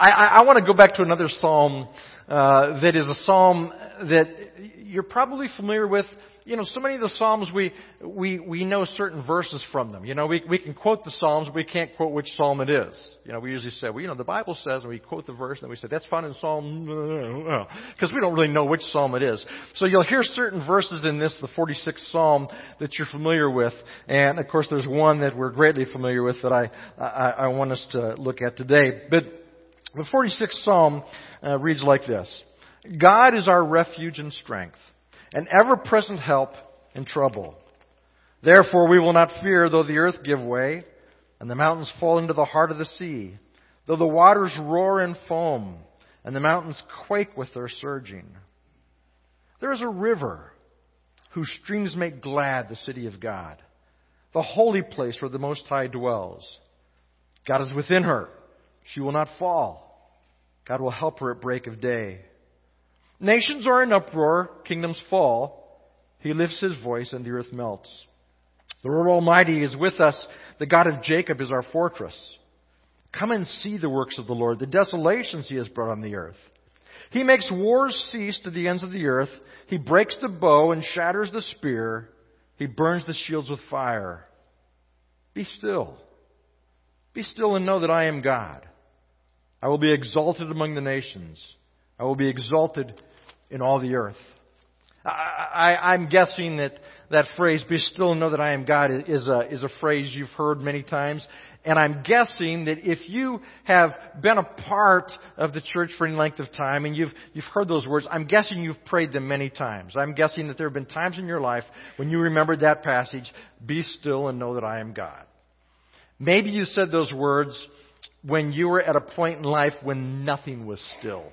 I, I, I want to go back to another psalm uh, that is a psalm that you're probably familiar with you know, so many of the Psalms we, we, we know certain verses from them. You know, we, we can quote the Psalms, but we can't quote which Psalm it is. You know, we usually say, well, you know, the Bible says, and we quote the verse, and we say, that's found in Psalm, because we don't really know which Psalm it is. So you'll hear certain verses in this, the 46th Psalm, that you're familiar with. And of course, there's one that we're greatly familiar with that I, I, I want us to look at today. But the 46th Psalm uh, reads like this. God is our refuge and strength an ever present help in trouble. Therefore we will not fear though the earth give way and the mountains fall into the heart of the sea, though the waters roar and foam and the mountains quake with their surging. There is a river whose streams make glad the city of God, the holy place where the Most High dwells. God is within her. She will not fall. God will help her at break of day. Nations are in uproar, kingdoms fall. He lifts his voice and the earth melts. The Lord Almighty is with us. The God of Jacob is our fortress. Come and see the works of the Lord, the desolations he has brought on the earth. He makes wars cease to the ends of the earth. He breaks the bow and shatters the spear. He burns the shields with fire. Be still. Be still and know that I am God. I will be exalted among the nations. I will be exalted in all the earth. I, am guessing that that phrase, be still and know that I am God, is a, is a phrase you've heard many times. And I'm guessing that if you have been a part of the church for any length of time and you've, you've heard those words, I'm guessing you've prayed them many times. I'm guessing that there have been times in your life when you remembered that passage, be still and know that I am God. Maybe you said those words when you were at a point in life when nothing was still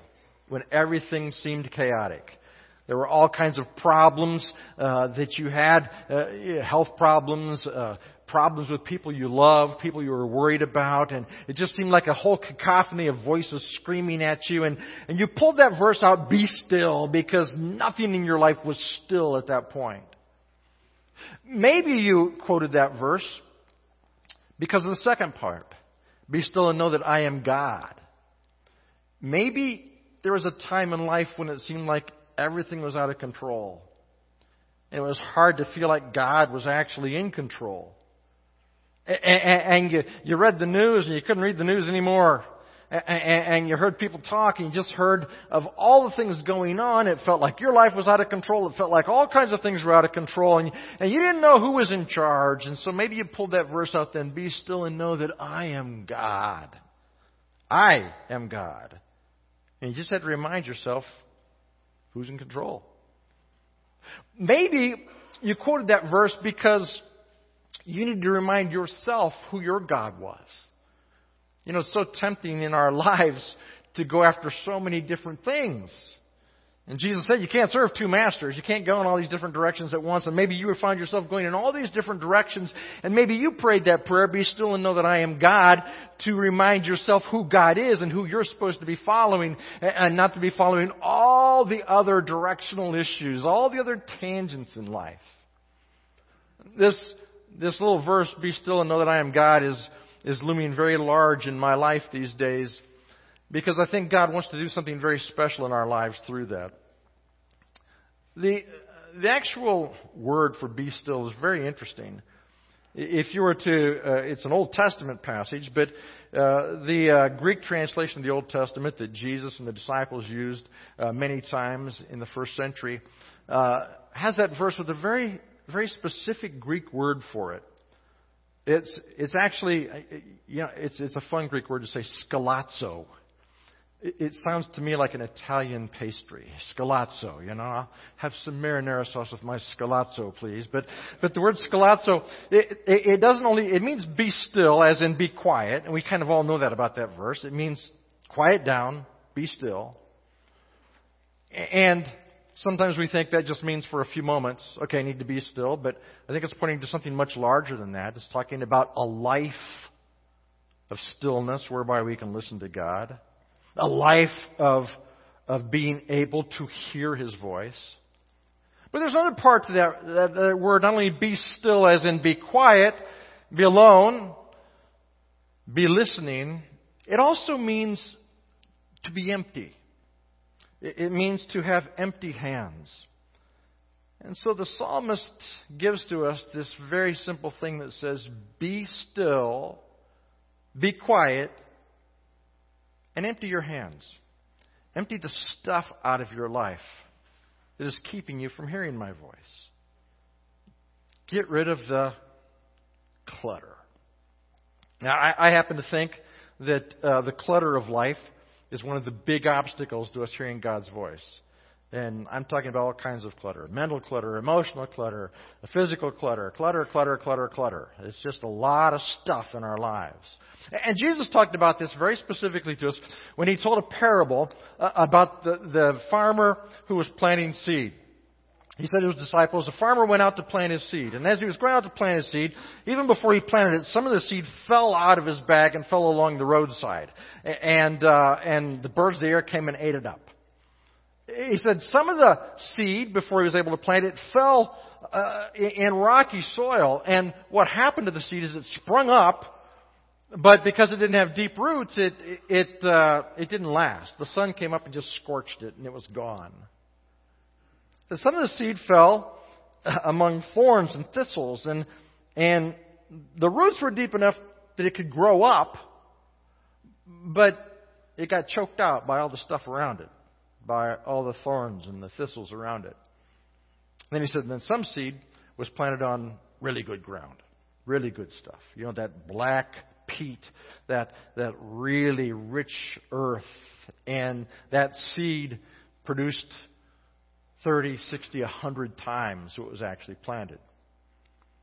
when everything seemed chaotic. There were all kinds of problems uh, that you had, uh, health problems, uh, problems with people you loved, people you were worried about, and it just seemed like a whole cacophony of voices screaming at you. And, and you pulled that verse out, be still, because nothing in your life was still at that point. Maybe you quoted that verse because of the second part. Be still and know that I am God. Maybe there was a time in life when it seemed like everything was out of control. And it was hard to feel like God was actually in control. And you, you read the news and you couldn't read the news anymore. And you heard people talk and you just heard of all the things going on. It felt like your life was out of control. It felt like all kinds of things were out of control. And, and you didn't know who was in charge. And so maybe you pulled that verse out then, be still and know that I am God. I am God. And you just had to remind yourself who's in control. Maybe you quoted that verse because you need to remind yourself who your God was. You know, it's so tempting in our lives to go after so many different things. And Jesus said you can't serve two masters. You can't go in all these different directions at once. And maybe you would find yourself going in all these different directions. And maybe you prayed that prayer, be still and know that I am God, to remind yourself who God is and who you're supposed to be following and not to be following all the other directional issues, all the other tangents in life. This, this little verse, be still and know that I am God, is, is looming very large in my life these days. Because I think God wants to do something very special in our lives through that. The, the actual word for be still is very interesting. If you were to, uh, it's an Old Testament passage, but uh, the uh, Greek translation of the Old Testament that Jesus and the disciples used uh, many times in the first century uh, has that verse with a very, very specific Greek word for it. It's, it's actually, you know, it's, it's a fun Greek word to say scalazzo. It sounds to me like an Italian pastry, scalazzo. You know, I'll have some marinara sauce with my scalazzo, please. But but the word scalazzo, it, it, it doesn't only it means be still, as in be quiet, and we kind of all know that about that verse. It means quiet down, be still. And sometimes we think that just means for a few moments, okay, I need to be still. But I think it's pointing to something much larger than that. It's talking about a life of stillness whereby we can listen to God a life of, of being able to hear His voice. But there's another part to that, that, that word, not only be still as in be quiet, be alone, be listening, it also means to be empty. It means to have empty hands. And so the psalmist gives to us this very simple thing that says, Be still, be quiet, and empty your hands. Empty the stuff out of your life that is keeping you from hearing my voice. Get rid of the clutter. Now, I, I happen to think that uh, the clutter of life is one of the big obstacles to us hearing God's voice. And I'm talking about all kinds of clutter mental clutter, emotional clutter, physical clutter, clutter, clutter, clutter, clutter. It's just a lot of stuff in our lives. And Jesus talked about this very specifically to us when he told a parable uh, about the, the farmer who was planting seed. He said to his disciples, a farmer went out to plant his seed. And as he was going out to plant his seed, even before he planted it, some of the seed fell out of his bag and fell along the roadside. And, uh, and the birds of the air came and ate it up. He said some of the seed, before he was able to plant it, fell uh, in rocky soil. And what happened to the seed is it sprung up, but because it didn't have deep roots, it, it, uh, it didn't last. The sun came up and just scorched it, and it was gone that some of the seed fell uh, among thorns and thistles, and, and the roots were deep enough that it could grow up, but it got choked out by all the stuff around it, by all the thorns and the thistles around it. And then he said, then some seed was planted on really good ground, really good stuff. You know, that black peat, that, that really rich earth, and that seed produced 30, 60, 100 times what was actually planted.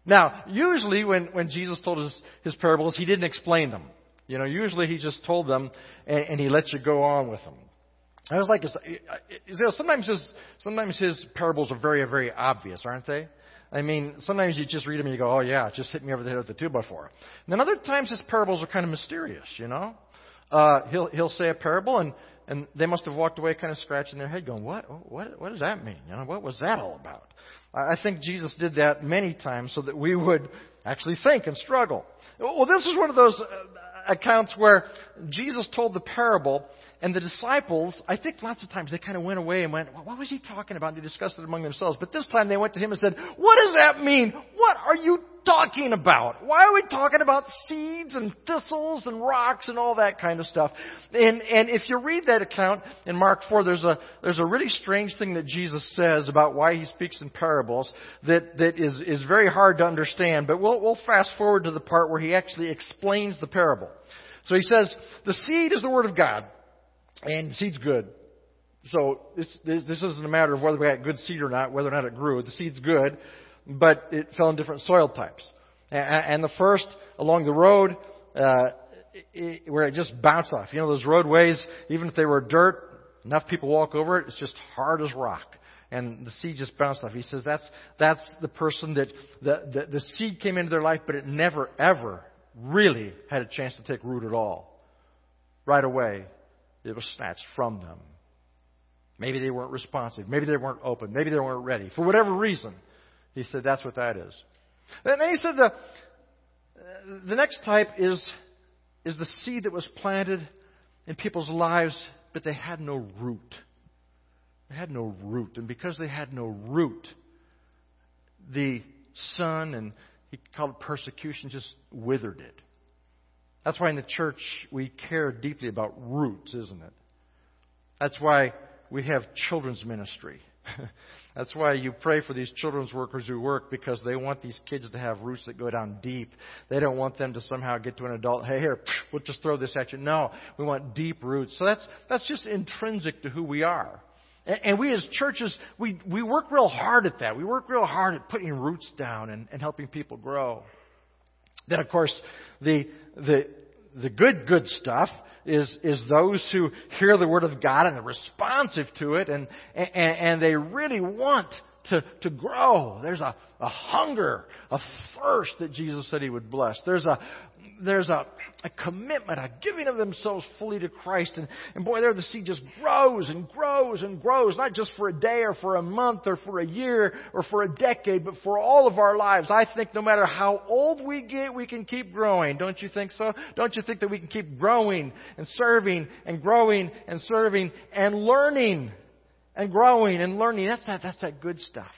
Now, usually when, when Jesus told his, his parables, he didn't explain them. You know, usually he just told them and, and he lets you go on with them. I was like, you know, sometimes his, sometimes his parables are very, very obvious, aren't they? I mean, sometimes you just read them and you go, oh yeah, just hit me over the head with a two by four. And then other times his parables are kind of mysterious, you know? Uh, he'll, he'll say a parable and, and they must have walked away kind of scratching their head, going, "What? What? What does that mean? You know, what was that all about?" I think Jesus did that many times so that we would actually think and struggle. Well, this is one of those uh, accounts where Jesus told the parable, and the disciples, I think lots of times they kind of went away and went, What was he talking about? And they discussed it among themselves. But this time they went to him and said, What does that mean? What are you talking about? Why are we talking about seeds and thistles and rocks and all that kind of stuff? And, and if you read that account in Mark 4, there's a, there's a really strange thing that Jesus says about why he speaks in parables that, that is, is very hard to understand. But we'll, we'll fast forward to the part where he actually explains the parable. So he says, the seed is the word of God, and seed's good. So this, this, this isn't a matter of whether we got good seed or not, whether or not it grew. The seed's good but it fell in different soil types. And the first along the road, uh, it, where it just bounced off. You know, those roadways, even if they were dirt, enough people walk over it, it's just hard as rock. And the seed just bounced off. He says that's, that's the person that the, the, the seed came into their life, but it never, ever really had a chance to take root at all. Right away, it was snatched from them. Maybe they weren't responsive. Maybe they weren't open. Maybe they weren't ready. For whatever reason. He said that's what that is. And then he said the, the next type is, is the seed that was planted in people's lives, but they had no root. They had no root. And because they had no root, the sun and he called it persecution just withered it. That's why in the church we care deeply about roots, isn't it? That's why we have children's ministry. That's why you pray for these children's workers who work because they want these kids to have roots that go down deep. They don't want them to somehow get to an adult, hey, here, we'll just throw this at you. No, we want deep roots. So that's, that's just intrinsic to who we are. And, we as churches, we, we work real hard at that. We work real hard at putting roots down and, and helping people grow. Then, of course, the, the, the good, good stuff is, is those who hear the Word of God and are responsive to it and, and, and they really want to, to grow. There's a, a hunger, a thirst that Jesus said he would bless. There's a, there's a, a commitment, a giving of themselves fully to Christ. And, and boy, there the seed just grows and grows and grows, not just for a day or for a month or for a year or for a decade, but for all of our lives. I think no matter how old we get, we can keep growing. Don't you think so? Don't you think that we can keep growing and serving and growing and serving and learning and growing and learning? That's that, that's that good stuff.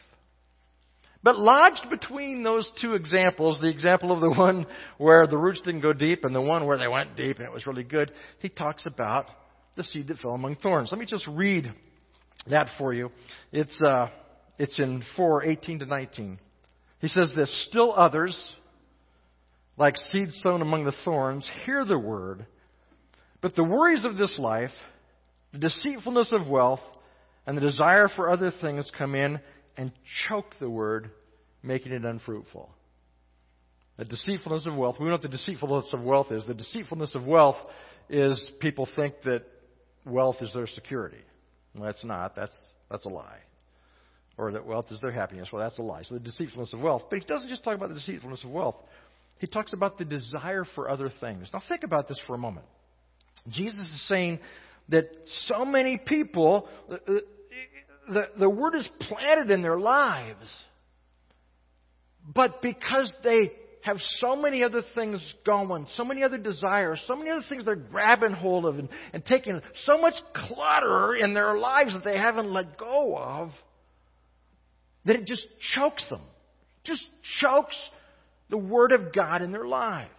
But lodged between those two examples, the example of the one where the roots didn't go deep and the one where they went deep and it was really good, he talks about the seed that fell among thorns. Let me just read that for you. It's, uh, it's in 4, 18 to 19. He says this, Still others, like seed sown among the thorns, hear the word, but the worries of this life, the deceitfulness of wealth, and the desire for other things come in and choke the word, making it unfruitful. The deceitfulness of wealth. We know what the deceitfulness of wealth is. The deceitfulness of wealth is people think that wealth is their security. Well, that's not. That's, that's a lie. Or that wealth is their happiness. Well, that's a lie. So the deceitfulness of wealth. But he doesn't just talk about the deceitfulness of wealth. He talks about the desire for other things. Now think about this for a moment. Jesus is saying that so many people, uh, uh, the, the word is planted in their lives. But because they have so many other things going, so many other desires, so many other things they're grabbing hold of and, and taking so much clutter in their lives that they haven't let go of, that it just chokes them. Just chokes the Word of God in their lives.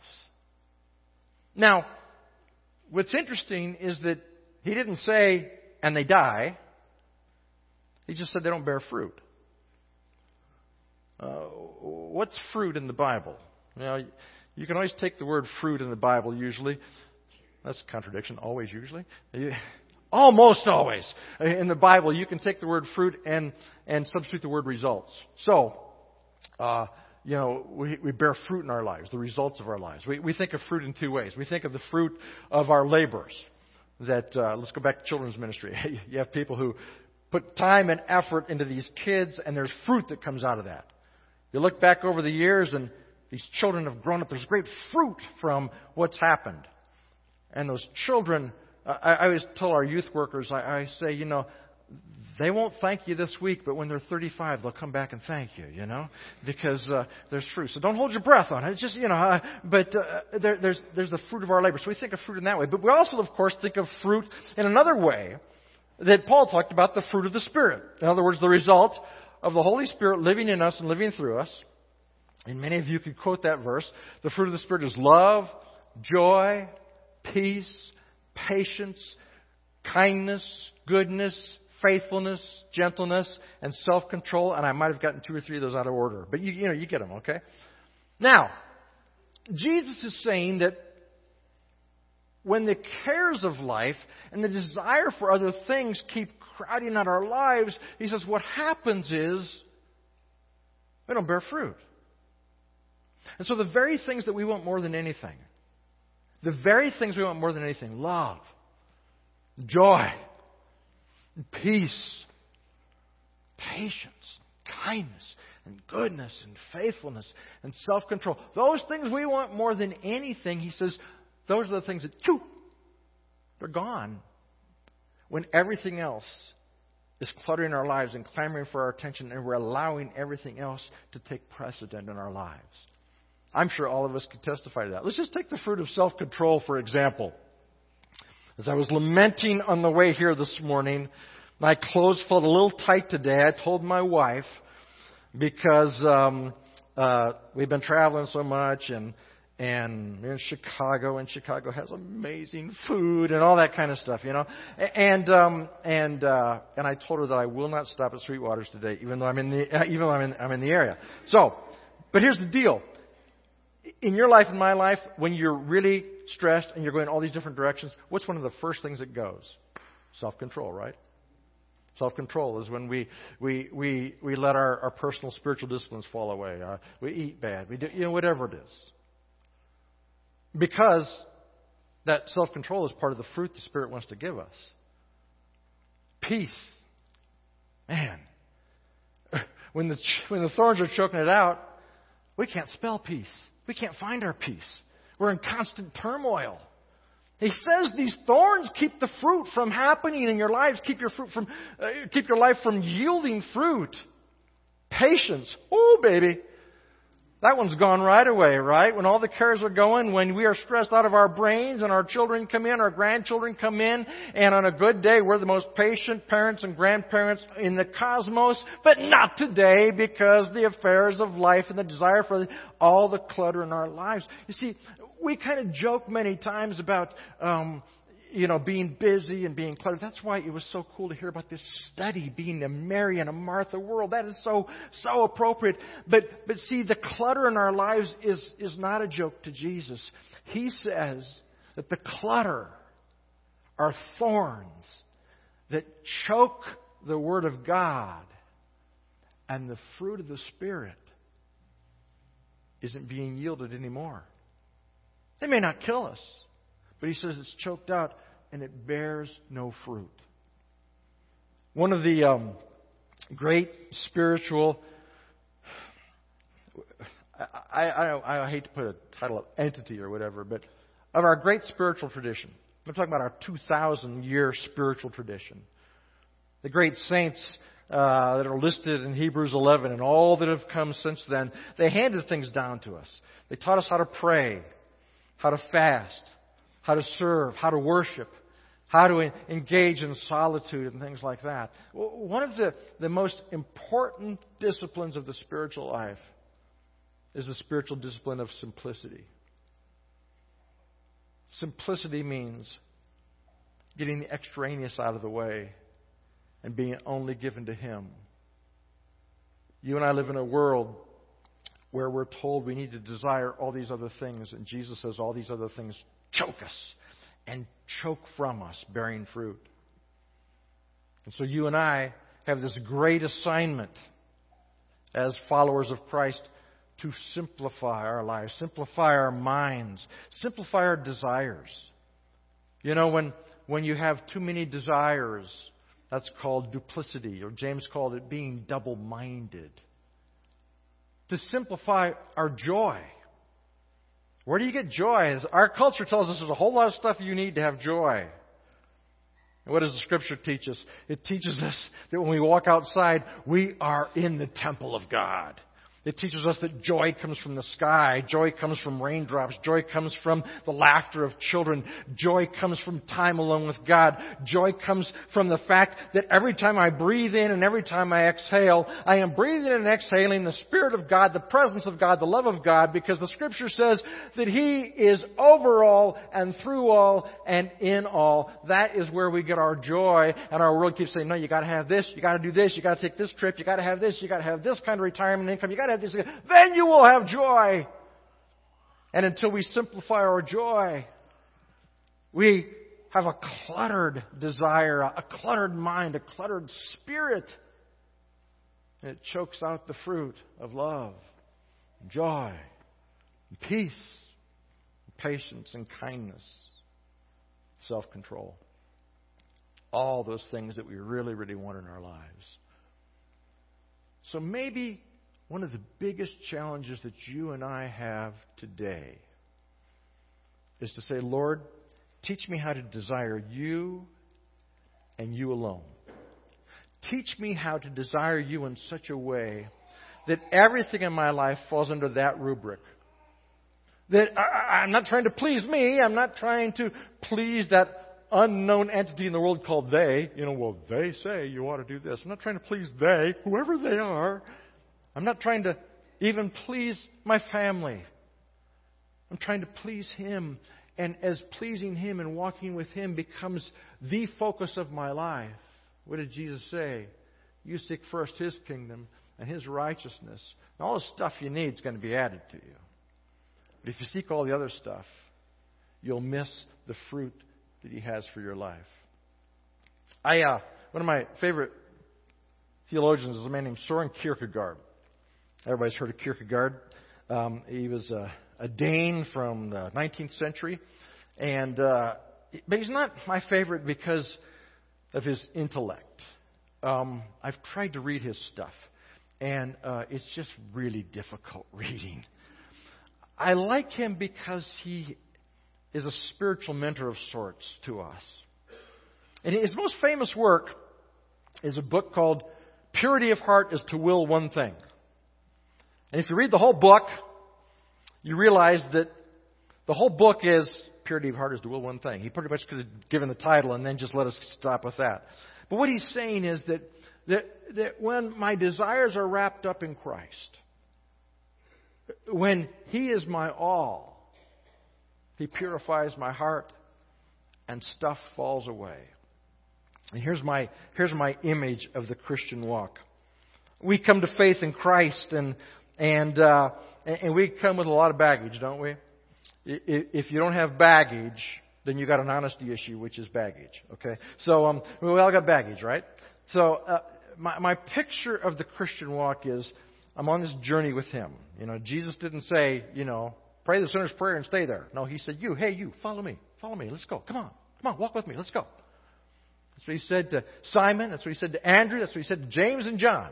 Now, what's interesting is that he didn't say, and they die. He just said they don't bear fruit. Uh, what's fruit in the Bible? You know, you can always take the word fruit in the Bible usually. That's a contradiction. Always, usually. Almost always. In the Bible, you can take the word fruit and, and substitute the word results. So, uh, you know, we, we bear fruit in our lives, the results of our lives. We, we think of fruit in two ways. We think of the fruit of our labors. That, uh, let's go back to children's ministry. you have people who put time and effort into these kids, and there's fruit that comes out of that. You look back over the years, and these children have grown up. There's great fruit from what's happened. And those children, I, I always tell our youth workers, I, I say, you know, they won't thank you this week, but when they're 35, they'll come back and thank you, you know, because uh, there's fruit. So don't hold your breath on it. It's just, you know, uh, but uh, there, there's, there's the fruit of our labor. So we think of fruit in that way. But we also, of course, think of fruit in another way that Paul talked about the fruit of the Spirit. In other words, the result of the Holy Spirit living in us and living through us. And many of you could quote that verse. The fruit of the Spirit is love, joy, peace, patience, kindness, goodness, faithfulness, gentleness, and self-control. And I might have gotten two or three of those out of order. But you, you know, you get them, okay? Now, Jesus is saying that when the cares of life and the desire for other things keep crowding out our lives, he says what happens is we don't bear fruit. And so the very things that we want more than anything, the very things we want more than anything, love, joy, peace, patience, kindness, and goodness, and faithfulness, and self control, those things we want more than anything, he says, those are the things that, choo, they're gone. When everything else is cluttering our lives and clamoring for our attention, and we're allowing everything else to take precedent in our lives. I'm sure all of us could testify to that. Let's just take the fruit of self control, for example. As I was lamenting on the way here this morning, my clothes felt a little tight today. I told my wife because um, uh, we've been traveling so much and and in Chicago, and Chicago has amazing food and all that kind of stuff, you know. And um, and uh, and I told her that I will not stop at Sweetwater's today, even though I'm in the even though I'm in I'm in the area. So, but here's the deal: in your life, in my life, when you're really stressed and you're going all these different directions, what's one of the first things that goes? Self-control, right? Self-control is when we we we we let our, our personal spiritual disciplines fall away. Uh, we eat bad. We do you know whatever it is. Because that self control is part of the fruit the Spirit wants to give us. Peace. Man. when the, when the thorns are choking it out, we can't spell peace. We can't find our peace. We're in constant turmoil. He says these thorns keep the fruit from happening in your lives, keep your fruit from, uh, keep your life from yielding fruit. Patience. Oh, baby. That one's gone right away, right? When all the cares are going, when we are stressed out of our brains and our children come in, our grandchildren come in, and on a good day we're the most patient parents and grandparents in the cosmos, but not today because the affairs of life and the desire for all the clutter in our lives. You see, we kind of joke many times about, um, you know, being busy and being cluttered. That's why it was so cool to hear about this study being a Mary and a Martha world. That is so, so appropriate. But, but see, the clutter in our lives is, is not a joke to Jesus. He says that the clutter are thorns that choke the Word of God and the fruit of the Spirit isn't being yielded anymore. They may not kill us, but he says it's choked out and it bears no fruit. One of the um, great spiritual, I, I, I hate to put a title of entity or whatever, but of our great spiritual tradition. I'm talking about our 2,000 year spiritual tradition. The great saints uh, that are listed in Hebrews 11 and all that have come since then, they handed things down to us. They taught us how to pray, how to fast, how to serve, how to worship, how to engage in solitude and things like that. One of the, the most important disciplines of the spiritual life is the spiritual discipline of simplicity. Simplicity means getting the extraneous out of the way and being only given to Him. You and I live in a world where we're told we need to desire all these other things, and Jesus says all these other things choke us and choke from us, bearing fruit. And so you and I have this great assignment as followers of Christ to simplify our lives, simplify our minds, simplify our desires. You know, when, when you have too many desires, that's called duplicity, or James called it being double minded to simplify our joy. Where do you get joy? Our culture tells us there's a whole lot of stuff you need to have joy. And what does the scripture teach us? It teaches us that when we walk outside, we are in the temple of God. It teaches us that joy comes from the sky. Joy comes from raindrops. Joy comes from the laughter of children. Joy comes from time alone with God. Joy comes from the fact that every time I breathe in and every time I exhale, I am breathing and exhaling the Spirit of God, the presence of God, the love of God, because the Scripture says that He is over all and through all and in all. That is where we get our joy. And our world keeps saying, no, you gotta have this, you gotta do this, you gotta take this trip, you gotta have this, you gotta have this kind of retirement income, you gotta this, then you will have joy. And until we simplify our joy, we have a cluttered desire, a cluttered mind, a cluttered spirit. And it chokes out the fruit of love, and joy, and peace, and patience, and kindness, self control. All those things that we really, really want in our lives. So maybe one of the biggest challenges that you and I have today is to say, Lord, teach me how to desire you and you alone. Teach me how to desire you in such a way that everything in my life falls under that rubric. That I, am not trying to please me. I'm not trying to please that unknown entity in the world called they. You know, well, they say you ought to do this. I'm not trying to please they, whoever they are. I'm not trying to even please my family. I'm trying to please Him. And as pleasing Him and walking with Him becomes the focus of my life, what did Jesus say? You seek first His kingdom and His righteousness. And all the stuff you need is going to be added to you. But if you seek all the other stuff, you'll miss the fruit that He has for your life. I, uh, one of my favorite theologians is a man named Soren Kierkegaard. Everybody's heard of Kierkegaard. Um, he was a, a Dane from the 19th century, and uh, but he's not my favorite because of his intellect. Um, I've tried to read his stuff, and uh, it's just really difficult reading. I like him because he is a spiritual mentor of sorts to us. And his most famous work is a book called Purity of Heart is to Will One Thing. And if you read the whole book, you realize that the whole book is Purity of Heart is to Will One Thing. He pretty much could have given the title and then just let us stop with that. But what he's saying is that, that, that when my desires are wrapped up in Christ, when He is my all, He purifies my heart and stuff falls away. And here's my, here's my image of the Christian walk. We come to faith in Christ and, and, uh, and we come with a lot of baggage, don't we? If you don't have baggage, then you got an honesty issue, which is baggage. Okay, so um, we all got baggage, right? So uh, my my picture of the Christian walk is I'm on this journey with Him. You know, Jesus didn't say, you know, pray the sinner's prayer and stay there. No, He said, you, hey, you, follow me, follow me, let's go, come on, come on, walk with me, let's go. That's what He said to Simon. That's what He said to Andrew. That's what He said to James and John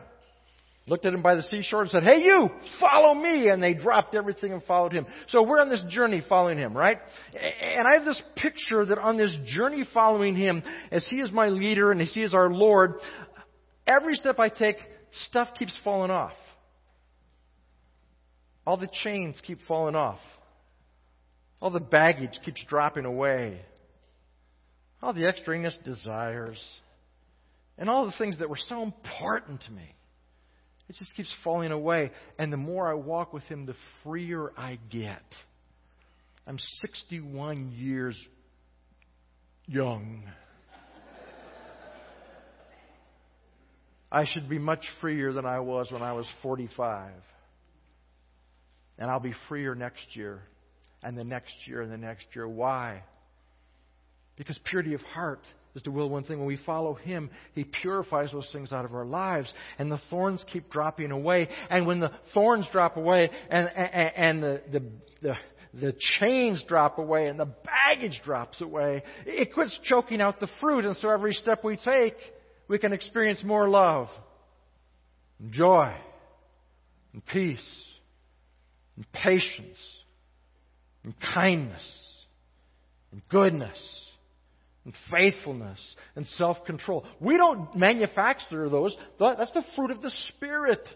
looked at him by the seashore and said, Hey, you, follow me. And they dropped everything and followed him. So we're on this journey following him, right? And I have this picture that on this journey following him, as he is my leader and as he is our Lord, every step I take, stuff keeps falling off. All the chains keep falling off. All the baggage keeps dropping away. All the extraneous desires. And all the things that were so important to me it just keeps falling away. And the more I walk with Him, the freer I get. I'm 61 years young. I should be much freer than I was when I was 45. And I'll be freer next year, and the next year, and the next year. Why? Because purity of heart is to will one thing. When we follow Him, He purifies those things out of our lives, and the thorns keep dropping away. And when the thorns drop away, and, and, and the, the, the the chains drop away and the baggage drops away, it quits choking out the fruit. And so every step we take, we can experience more love, and joy, and peace, and patience, and kindness, and goodness, and faithfulness and self control. We don't manufacture those. That's the fruit of the Spirit.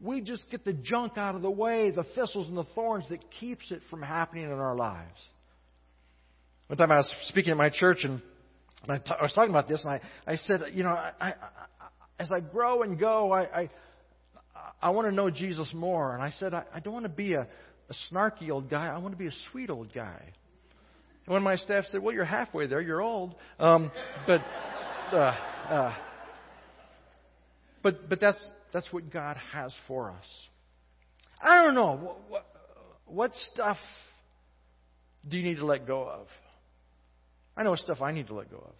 We just get the junk out of the way, the thistles and the thorns that keeps it from happening in our lives. One time I was speaking at my church and I, t- I was talking about this, and I, I said, you know, I, I, as I grow and go, I, I, I want to know Jesus more. And I said, I, I don't want to be a, a snarky old guy. I want to be a sweet old guy. And one of my staff said, Well, you're halfway there. You're old. Um, but, uh, uh, but, but that's, that's what God has for us. I don't know. What, what, what stuff do you need to let go of? I know stuff I need to let go of.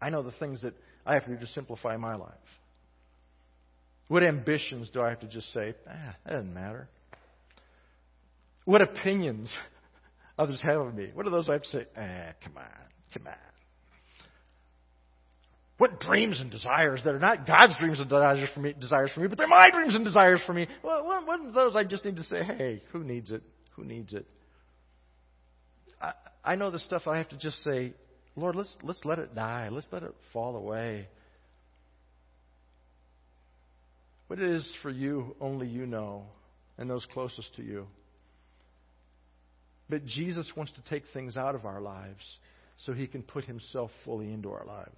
I know the things that I have to do to simplify my life. What ambitions do I have to just say, ah, that doesn't matter? What opinions others have of me. What are those I have to say? Ah, come on, come on. What dreams and desires that are not God's dreams and desires for me, desires for me, but they're my dreams and desires for me. Well, what, what are those I just need to say, hey, who needs it? Who needs it? I, I know the stuff I have to just say, Lord, let's let's let it die. Let's let it fall away. What it is for you, only you know, and those closest to you. But Jesus wants to take things out of our lives so he can put himself fully into our lives.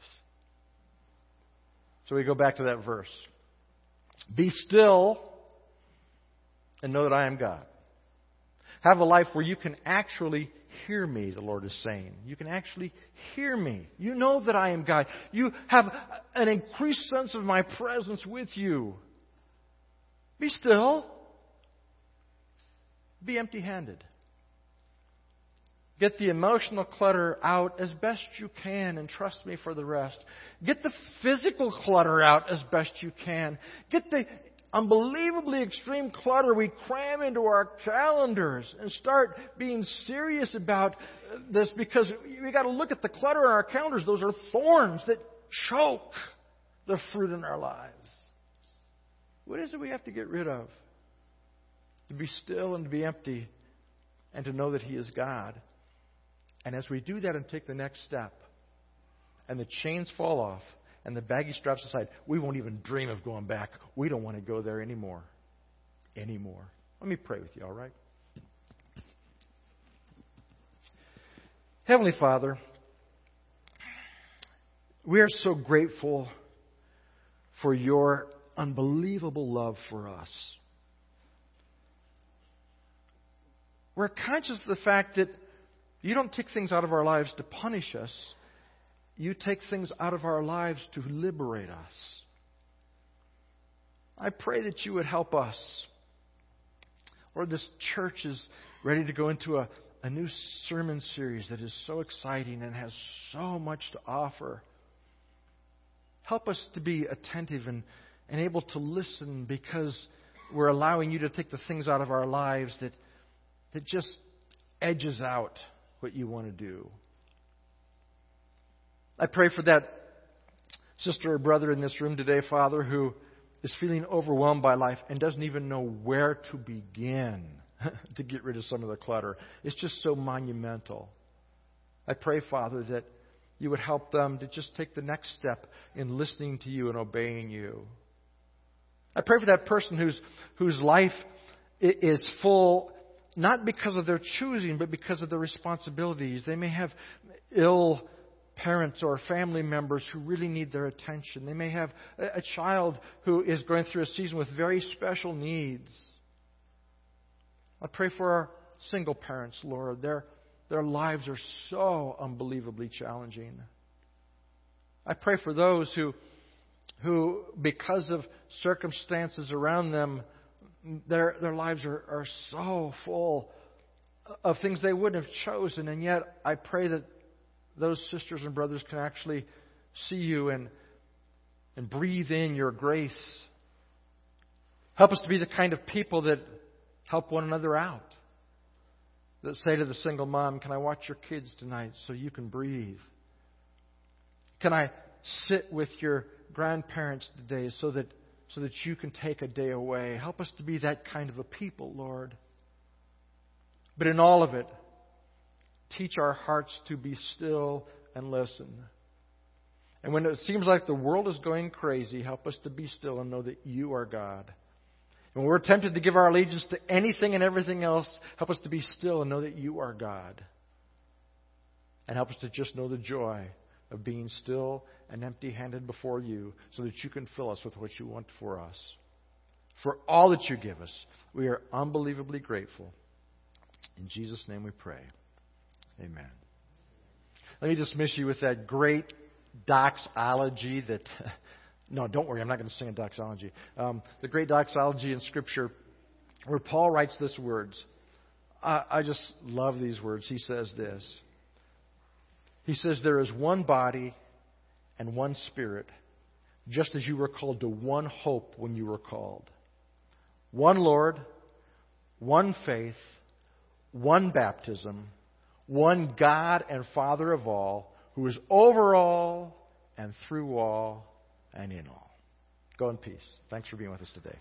So we go back to that verse. Be still and know that I am God. Have a life where you can actually hear me, the Lord is saying. You can actually hear me. You know that I am God. You have an increased sense of my presence with you. Be still. Be empty handed. Get the emotional clutter out as best you can and trust me for the rest. Get the physical clutter out as best you can. Get the unbelievably extreme clutter we cram into our calendars and start being serious about this because we got to look at the clutter in our calendars. Those are thorns that choke the fruit in our lives. What is it we have to get rid of? To be still and to be empty and to know that He is God. And as we do that and take the next step, and the chains fall off, and the baggage straps aside, we won't even dream of going back. We don't want to go there anymore. Anymore. Let me pray with you, all right? Heavenly Father, we are so grateful for your unbelievable love for us. We're conscious of the fact that you don't take things out of our lives to punish us, you take things out of our lives to liberate us. I pray that you would help us. Lord, this church is ready to go into a, a new sermon series that is so exciting and has so much to offer. Help us to be attentive and, and able to listen because we're allowing you to take the things out of our lives that, that just edges out what you want to do. I pray for that sister or brother in this room today, Father, who is feeling overwhelmed by life and doesn't even know where to begin to get rid of some of the clutter. It's just so monumental. I pray, Father, that you would help them to just take the next step in listening to you and obeying you. I pray for that person whose, whose life is full not because of their choosing, but because of their responsibilities. They may have ill parents or family members who really need their attention. They may have a, child who is going through a season with very special needs. I pray for our single parents, Lord. Their, their lives are so unbelievably challenging. I pray for those who, who because of circumstances around them, their, their lives are, are so full of things they wouldn't have chosen, and yet I pray that those sisters and brothers can actually see you and, and breathe in your grace. Help us to be the kind of people that help one another out. That say to the single mom, Can I watch your kids tonight so you can breathe? Can I sit with your grandparents today so that, so that you can take a day away? Help us to be that kind of a people, Lord. But in all of it, teach our hearts to be still and listen. And when it seems like the world is going crazy, help us to be still and know that you are God. And when we're tempted to give our allegiance to anything and everything else, help us to be still and know that you are God. And help us to just know the joy of being still and empty handed before you so that you can fill us with what you want for us. For all that you give us, we are unbelievably grateful. In Jesus' name we pray. Amen. Let me dismiss you with that great doxology that. No, don't worry, I'm not going to sing a doxology. Um, the great doxology in Scripture where Paul writes these words. I, I just love these words. He says this. He says, There is one body and one spirit, just as you were called to one hope when you were called. One Lord, one faith, one baptism one God and Father of all, who is over all and through all and in all. Go in peace. Thanks for being with us today.